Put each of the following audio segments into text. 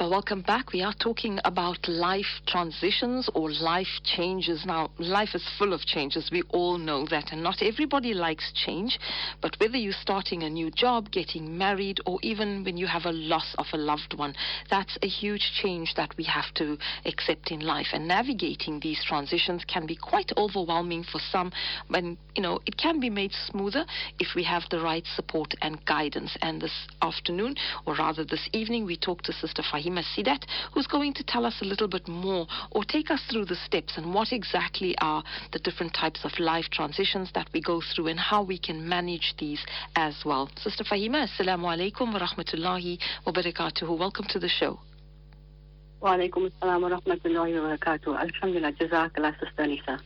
Well, welcome back. We are talking about life transitions or life changes. Now, life is full of changes. We all know that. And not everybody likes change. But whether you're starting a new job, getting married, or even when you have a loss of a loved one, that's a huge change that we have to accept in life. And navigating these transitions can be quite overwhelming for some. When, you know, it can be made smoother if we have the right support and guidance. And this afternoon, or rather this evening, we talked to Sister Faheema Rahima Seedat, who's going to tell us a little bit more or take us through the steps and what exactly are the different types of life transitions that we go through and how we can manage these as well. Sister Faheema, Assalamu alaikum wa rahmatullahi wa barakatuhu. Welcome to the show. Wa alaikum assalam wa rahmatullahi wa barakatuh. Alhamdulillah, jazakallah, Sister Lisa.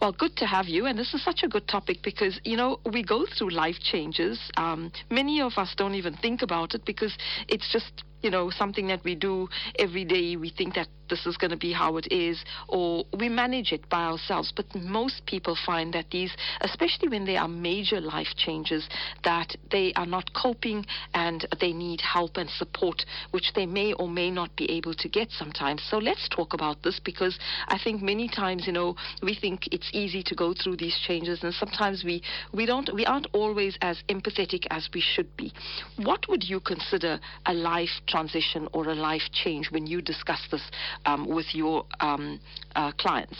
Well, good to have you. And this is such a good topic because, you know, we go through life changes. Um, many of us don't even think about it because it's just you know, something that we do every day. We think that this is going to be how it is, or we manage it by ourselves. But most people find that these, especially when there are major life changes, that they are not coping and they need help and support, which they may or may not be able to get sometimes. So let's talk about this because I think many times, you know, we think it's easy to go through these changes, and sometimes we we don't we aren't always as empathetic as we should be. What would you consider a life transition or a life change when you discuss this um, with your um, uh, clients?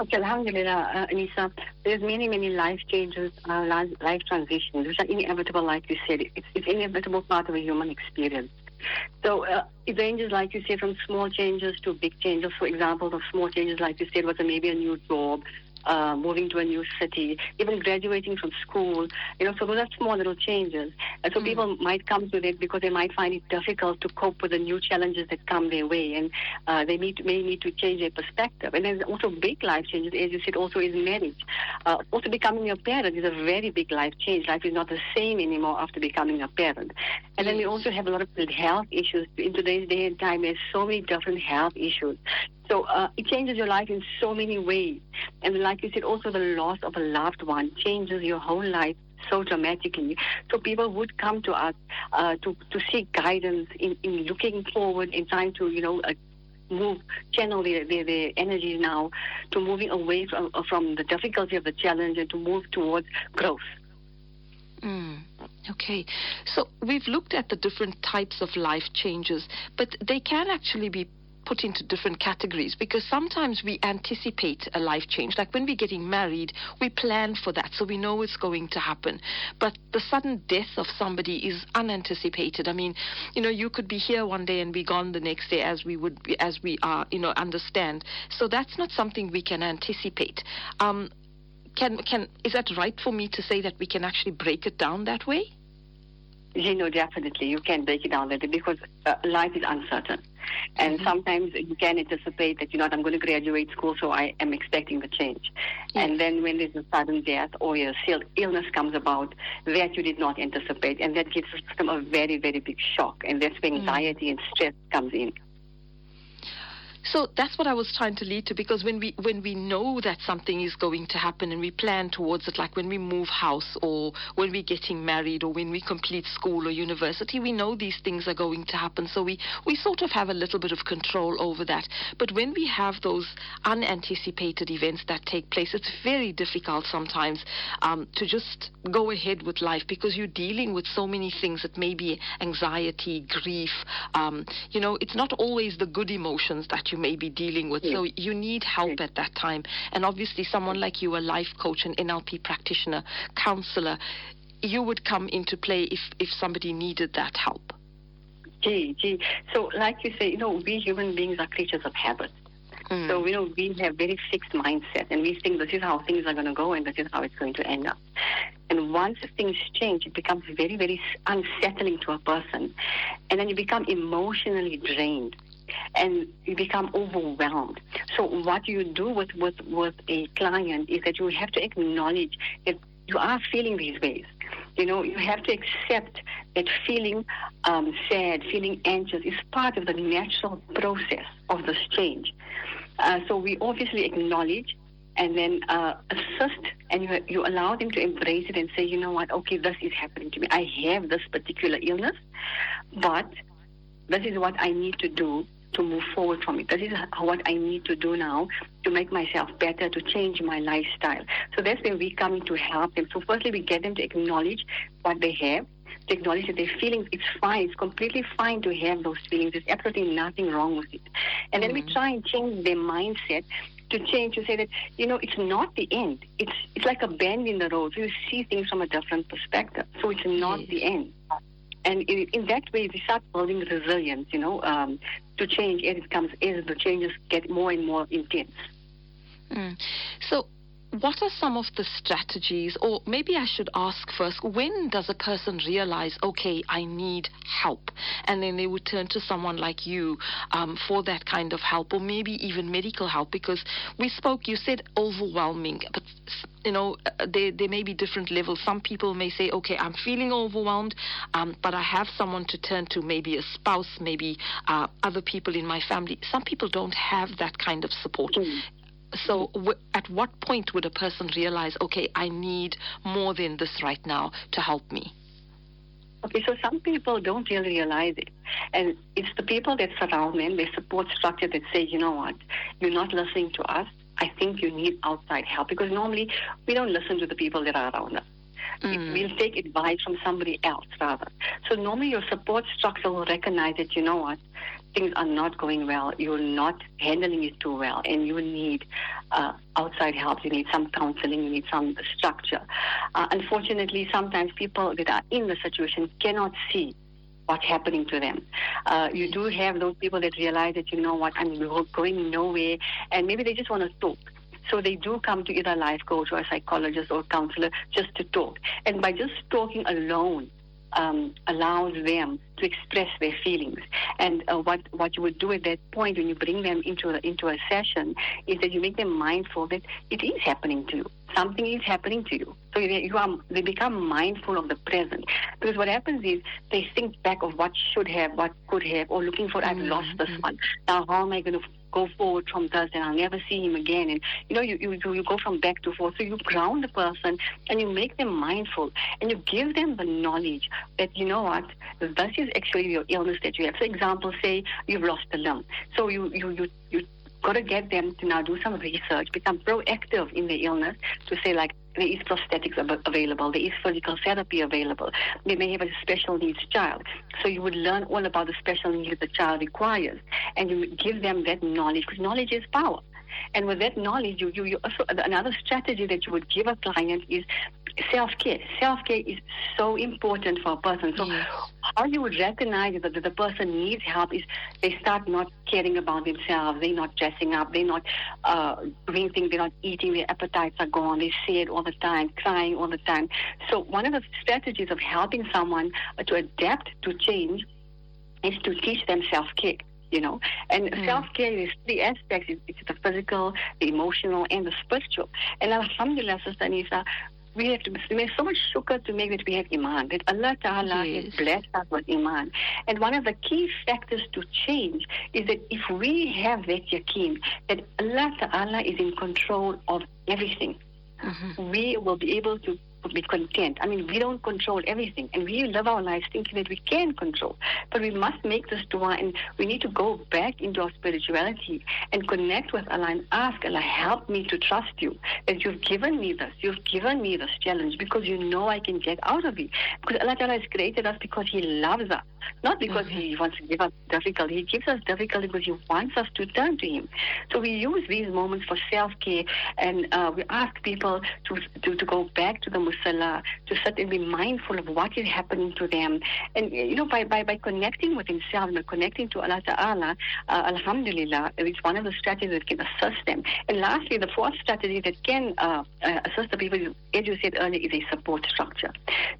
Okay, Alhamdulillah, uh, Anisa, there's many, many life changes, uh, life transitions, which are inevitable, like you said. It's, it's inevitable part of a human experience. So uh, it ranges, like you said, from small changes to big changes. For example, the small changes, like you said, was maybe a new job, uh, moving to a new city, even graduating from school. You know, so those are small little changes. And so mm. people might come to it because they might find it difficult to cope with the new challenges that come their way, and uh, they need to, may need to change their perspective. And there's also big life changes, as you said, also is marriage. Uh, also becoming a parent is a very big life change. Life is not the same anymore after becoming a parent. And then we also have a lot of health issues. In today's day and time, there's so many different health issues. So uh, it changes your life in so many ways. And like you said, also the loss of a loved one changes your whole life so dramatically. So people would come to us uh, to, to seek guidance in, in looking forward, in trying to, you know, uh, move, channel their, their, their energy now to moving away from, from the difficulty of the challenge and to move towards growth. Mm, okay. So we've looked at the different types of life changes, but they can actually be put into different categories because sometimes we anticipate a life change. Like when we're getting married, we plan for that, so we know it's going to happen. But the sudden death of somebody is unanticipated. I mean, you know, you could be here one day and be gone the next day, as we would, be, as we are, you know, understand. So that's not something we can anticipate. Um, can can is that right for me to say that we can actually break it down that way? You know, definitely you can break it down way because uh, life is uncertain. And mm-hmm. sometimes you can anticipate that, you know, I'm going to graduate school, so I am expecting the change. Yes. And then when there's a sudden death or a illness comes about that you did not anticipate, and that gives the system a very, very big shock. And that's when mm-hmm. anxiety mm-hmm. and stress comes in. So that's what I was trying to lead to because when we when we know that something is going to happen and we plan towards it, like when we move house or when we're getting married or when we complete school or university, we know these things are going to happen. So we, we sort of have a little bit of control over that. But when we have those unanticipated events that take place, it's very difficult sometimes um, to just go ahead with life because you're dealing with so many things that may be anxiety, grief. Um, you know, it's not always the good emotions that you may be dealing with. Yes. So you need help yes. at that time. And obviously, someone like you, a life coach, an NLP practitioner, counselor, you would come into play if, if somebody needed that help. Gee, gee. So, like you say, you know, we human beings are creatures of habit. Mm. So, you know, we have very fixed mindset and we think this is how things are going to go and this is how it's going to end up. And once things change, it becomes very, very unsettling to a person. And then you become emotionally drained and you become overwhelmed. So what you do with, with, with a client is that you have to acknowledge that you are feeling these ways. You know, you have to accept that feeling um, sad, feeling anxious is part of the natural process of this change. Uh, so we obviously acknowledge and then uh, assist and you, you allow them to embrace it and say, you know what, okay, this is happening to me. I have this particular illness, but this is what I need to do to move forward from it. This is what I need to do now to make myself better, to change my lifestyle. So that's when we come in to help them. So firstly, we get them to acknowledge what they have, to acknowledge that their feelings, it's fine, it's completely fine to have those feelings. There's absolutely nothing wrong with it. And then mm-hmm. we try and change their mindset to change to say that you know it's not the end. It's it's like a bend in the road. You see things from a different perspective. So it's not yes. the end. And in, in, that way, we start building resilience. You know, um, to change as it comes, as the changes get more and more intense. Mm. So what are some of the strategies, or maybe I should ask first, when does a person realize, okay, I need help? And then they would turn to someone like you um, for that kind of help, or maybe even medical help, because we spoke, you said overwhelming, but you know, uh, there, there may be different levels. Some people may say, okay, I'm feeling overwhelmed, um, but I have someone to turn to, maybe a spouse, maybe uh, other people in my family. Some people don't have that kind of support. Mm. So, w- at what point would a person realize, okay, I need more than this right now to help me? Okay, so some people don't really realize it. And it's the people that surround them, their support structure that say, you know what, you're not listening to us. I think you need outside help. Because normally we don't listen to the people that are around us. Mm. We'll take advice from somebody else rather. So normally your support structure will recognize that, you know what, things are not going well, you're not handling it too well, and you need uh, outside help, you need some counseling, you need some structure. Uh, unfortunately, sometimes people that are in the situation cannot see what's happening to them. Uh, you do have those people that realize that, you know what, I'm going nowhere, and maybe they just want to talk. So they do come to either a life coach or a psychologist or counselor just to talk. And by just talking alone, um, allows them to express their feelings. And uh, what what you would do at that point when you bring them into a, into a session is that you make them mindful that it is happening to you. Something is happening to you. So you are, they become mindful of the present. Because what happens is they think back of what should have, what could have, or looking for, I've mm-hmm. lost this mm-hmm. one. Now, how am I going to go forward from this and I'll never see him again. And you know, you, you, you go from back to forth. So you ground the person and you make them mindful and you give them the knowledge that you know what, this is actually your illness that you have. For example, say you've lost a limb. So you you you, you got to get them to now do some research, become proactive in the illness to say like there is prosthetics available, there is physical therapy available. They may have a special needs child. So you would learn all about the special needs the child requires and you give them that knowledge because knowledge is power. And with that knowledge, you, you, you also, another strategy that you would give a client is self care. Self care is so important for a person. So, yes. how you would recognize that the person needs help is they start not caring about themselves. They're not dressing up. They're not uh, doing things. They're not eating. Their appetites are gone. They sad all the time, crying all the time. So, one of the strategies of helping someone to adapt to change is to teach them self care you know. And mm. self care is three aspects it's the physical, the emotional, and the spiritual. And Alhamdulillah, Sister Anisa, we have to make so much shukr to make that we have iman, that Allah Ta'ala yes. has blessed us with iman. And one of the key factors to change is that if we have that yaqeen, that Allah Ta'ala is in control of everything, mm-hmm. we will be able to be content. I mean, we don't control everything, and we live our lives thinking that we can control. But we must make this dua, and we need to go back into our spirituality and connect with Allah and ask Allah, help me to trust you. That you've given me this, you've given me this challenge because you know I can get out of it. Because Allah has created us because He loves us, not because mm-hmm. He wants to give us difficulty. He gives us difficulty because He wants us to turn to Him. So we use these moments for self care, and uh, we ask people to, to, to go back to the musalla, to sit and be mindful of what is happening to them. And, you know, by, by, by connecting with himself and connecting to Allah Ta'ala, uh, Alhamdulillah, it's one of the strategies that can assist them. And lastly, the fourth strategy that can uh, uh, assist the people, as you said earlier, is a support structure.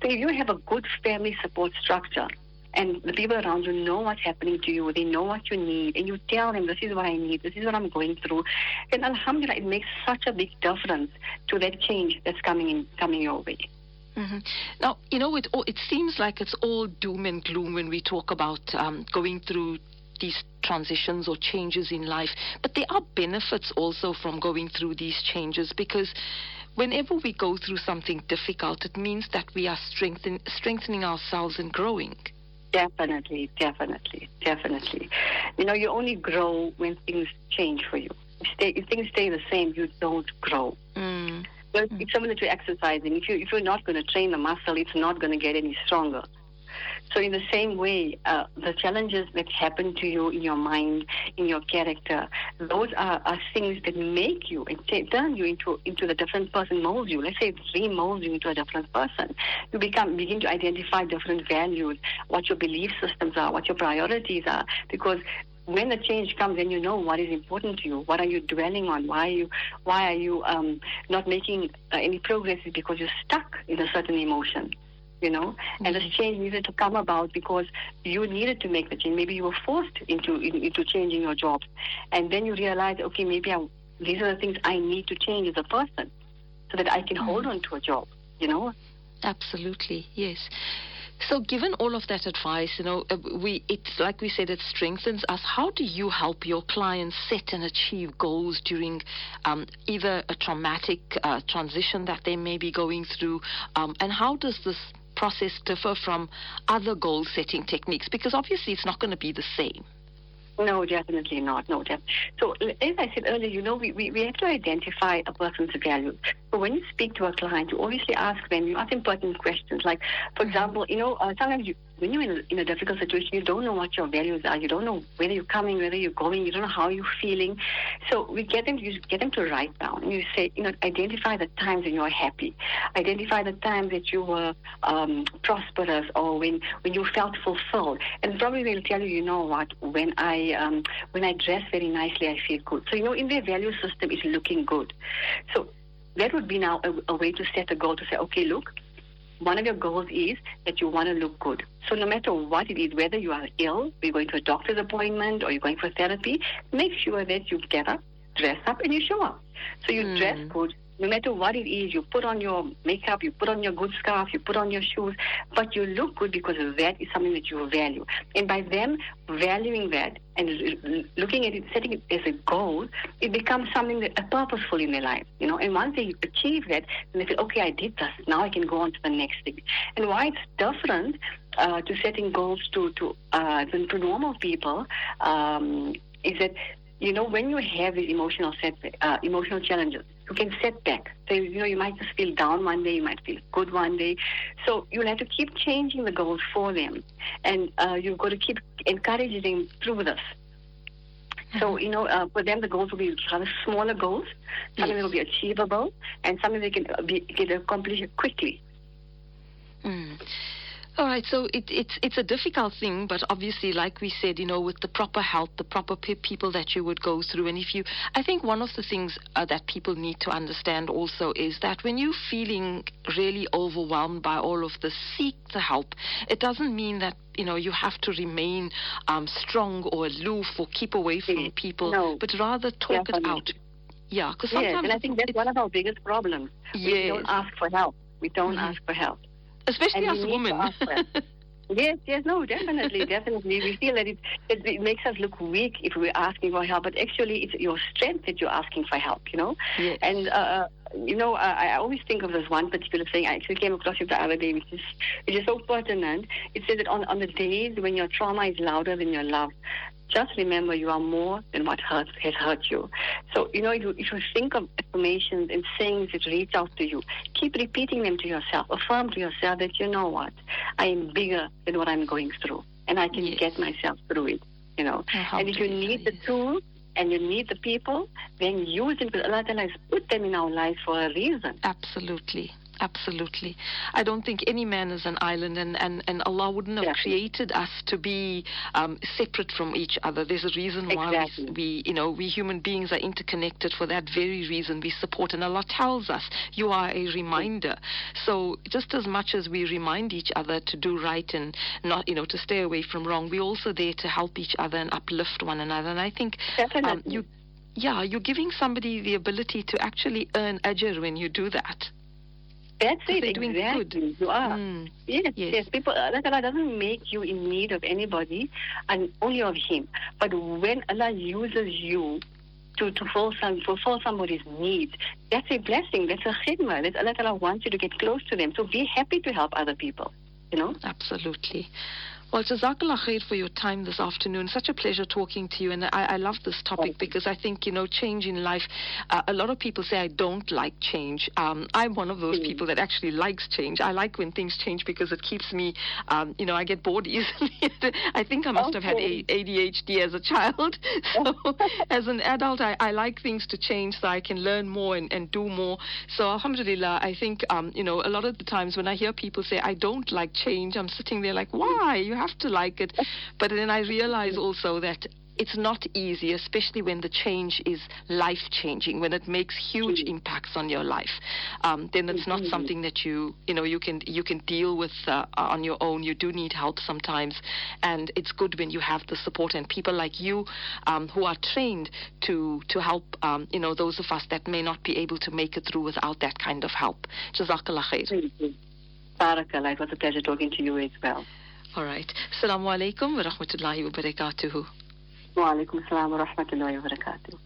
So if you have a good family support structure, and the people around you know what's happening to you. They know what you need, and you tell them, "This is what I need. This is what I'm going through." And Alhamdulillah, it makes such a big difference to that change that's coming in, coming your way. Mm-hmm. Now, you know, it it seems like it's all doom and gloom when we talk about um, going through these transitions or changes in life, but there are benefits also from going through these changes because whenever we go through something difficult, it means that we are strengthen, strengthening ourselves and growing. Definitely, definitely, definitely. You know, you only grow when things change for you. If, stay, if things stay the same, you don't grow. Mm. So mm. it's similar to exercising. If you if you're not going to train the muscle, it's not going to get any stronger. So in the same way, uh, the challenges that happen to you in your mind, in your character, those are, are things that make you and t- turn you into into the different person, mold you. Let's say remold you into a different person. You become begin to identify different values, what your belief systems are, what your priorities are, because when the change comes, then you know what is important to you. What are you dwelling on? Why are you why are you um, not making uh, any progress? Because you're stuck in a certain emotion you know, mm-hmm. and this change needed to come about because you needed to make the change. Maybe you were forced into into changing your job, and then you realize, okay, maybe I, these are the things I need to change as a person, so that I can mm-hmm. hold on to a job. You know. Absolutely, yes. So, given all of that advice, you know, uh, we it's like we said, it strengthens us. How do you help your clients set and achieve goals during um, either a traumatic uh, transition that they may be going through, um, and how does this process differ from other goal setting techniques? Because obviously it's not going to be the same. No, definitely not. No, definitely. So, as I said earlier, you know, we, we, we have to identify a person's values. So, when you speak to a client, you obviously ask them, you ask pertinent questions. Like, for example, you know, uh, sometimes you, when you're in a, in a difficult situation, you don't know what your values are. You don't know whether you're coming, whether you're going. You don't know how you're feeling. So we get them, you get them to write down. You say, you know, identify the times when you're happy. Identify the times that you were um, prosperous or when when you felt fulfilled. And probably they'll tell you, you know what, when I um, when I dress very nicely, I feel good. So you know, in their value system is looking good. So that would be now a, a way to set a goal to say, okay, look one of your goals is that you want to look good. So no matter what it is, whether you are ill, you're going to a doctor's appointment, or you're going for therapy, make sure that you get up, dress up, and you show up. So you mm. dress good, no matter what it is, you put on your makeup, you put on your good scarf, you put on your shoes, but you look good because that is something that you value. And by them valuing that and looking at it, setting it as a goal, it becomes something that purposeful in their life, you know. And once they achieve that, then they feel, okay, I did this. Now I can go on to the next thing. And why it's different uh, to setting goals to to uh, than to normal people um, is that you know when you have these emotional set uh, emotional challenges you can set back. So, you know, you might just feel down one day, you might feel good one day. So you'll have to keep changing the goals for them. And uh, you've got to keep encouraging them through this. So, mm-hmm. you know, uh, for them, the goals will be rather smaller goals, something yes. that will be achievable, and something they can, be, can accomplish quickly. Mm. All right, so it, it's it's a difficult thing, but obviously, like we said, you know, with the proper help, the proper pe- people that you would go through, and if you, I think one of the things uh, that people need to understand also is that when you're feeling really overwhelmed by all of this, seek the help. It doesn't mean that you know you have to remain um, strong or aloof or keep away from people, no. but rather talk Definitely. it out. Yeah, because sometimes yes, and I think that's one of our biggest problems. Yes. We don't ask for help. We don't mm-hmm. ask for help especially as women. Yes, yes, no, definitely, definitely. We feel that it, it, it makes us look weak if we're asking for help, but actually it's your strength that you're asking for help, you know? Yes. And, uh, you know, I, I always think of this one particular thing. I actually came across it the other day, which is, which is so pertinent. It says that on, on the days when your trauma is louder than your love, just remember you are more than what hurt, has hurt you. So, you know, if you, if you think of affirmations and things that reach out to you, keep repeating them to yourself. Affirm to yourself that you know what? I am bigger than what I'm going through, and I can yes. get myself through it, you know. And if you need the tools, and you need the people, then use them because Allah has put them in our lives for a reason. Absolutely. Absolutely. I don't think any man is an island, and, and, and Allah wouldn't have created us to be um, separate from each other. There's a reason why exactly. we, we, you know, we human beings are interconnected for that very reason. We support, and Allah tells us, you are a reminder. So just as much as we remind each other to do right and not, you know, to stay away from wrong, we're also there to help each other and uplift one another. And I think um, you yeah, you're giving somebody the ability to actually earn ajr when you do that. That's it, they're doing exactly. good. You are. Mm. Yes, yes, yes. People, Allah Ta'ala doesn't make you in need of anybody and only of Him. But when Allah uses you to, to fulfill, some, fulfill somebody's needs, that's a blessing. That's a khidmah. That Allah Ta'ala wants you to get close to them. So be happy to help other people, you know? Absolutely. Well, Jazakallah khair for your time this afternoon. Such a pleasure talking to you. And I, I love this topic because I think, you know, change in life, uh, a lot of people say, I don't like change. Um, I'm one of those mm. people that actually likes change. I like when things change because it keeps me, um, you know, I get bored easily. I think I must okay. have had ADHD as a child. So as an adult, I, I, like things to change so I can learn more and, and do more. So alhamdulillah, I think, um, you know, a lot of the times when I hear people say, I don't like change, I'm sitting there like, why? You have to like it. But then I realize also that it's not easy, especially when the change is life changing, when it makes huge mm-hmm. impacts on your life. Um, then it's not mm-hmm. something that you you know you can you can deal with uh, on your own. You do need help sometimes, and it's good when you have the support and people like you um, who are trained to to help um, you know those of us that may not be able to make it through without that kind of help. Jazakallah khair. Barakallah. It was a pleasure talking to you as well. All right. Assalamu alaikum wa rahmatullahi wa barakatuhu. Wa alaikum assalam wa rahmatullahi wa barakatuh.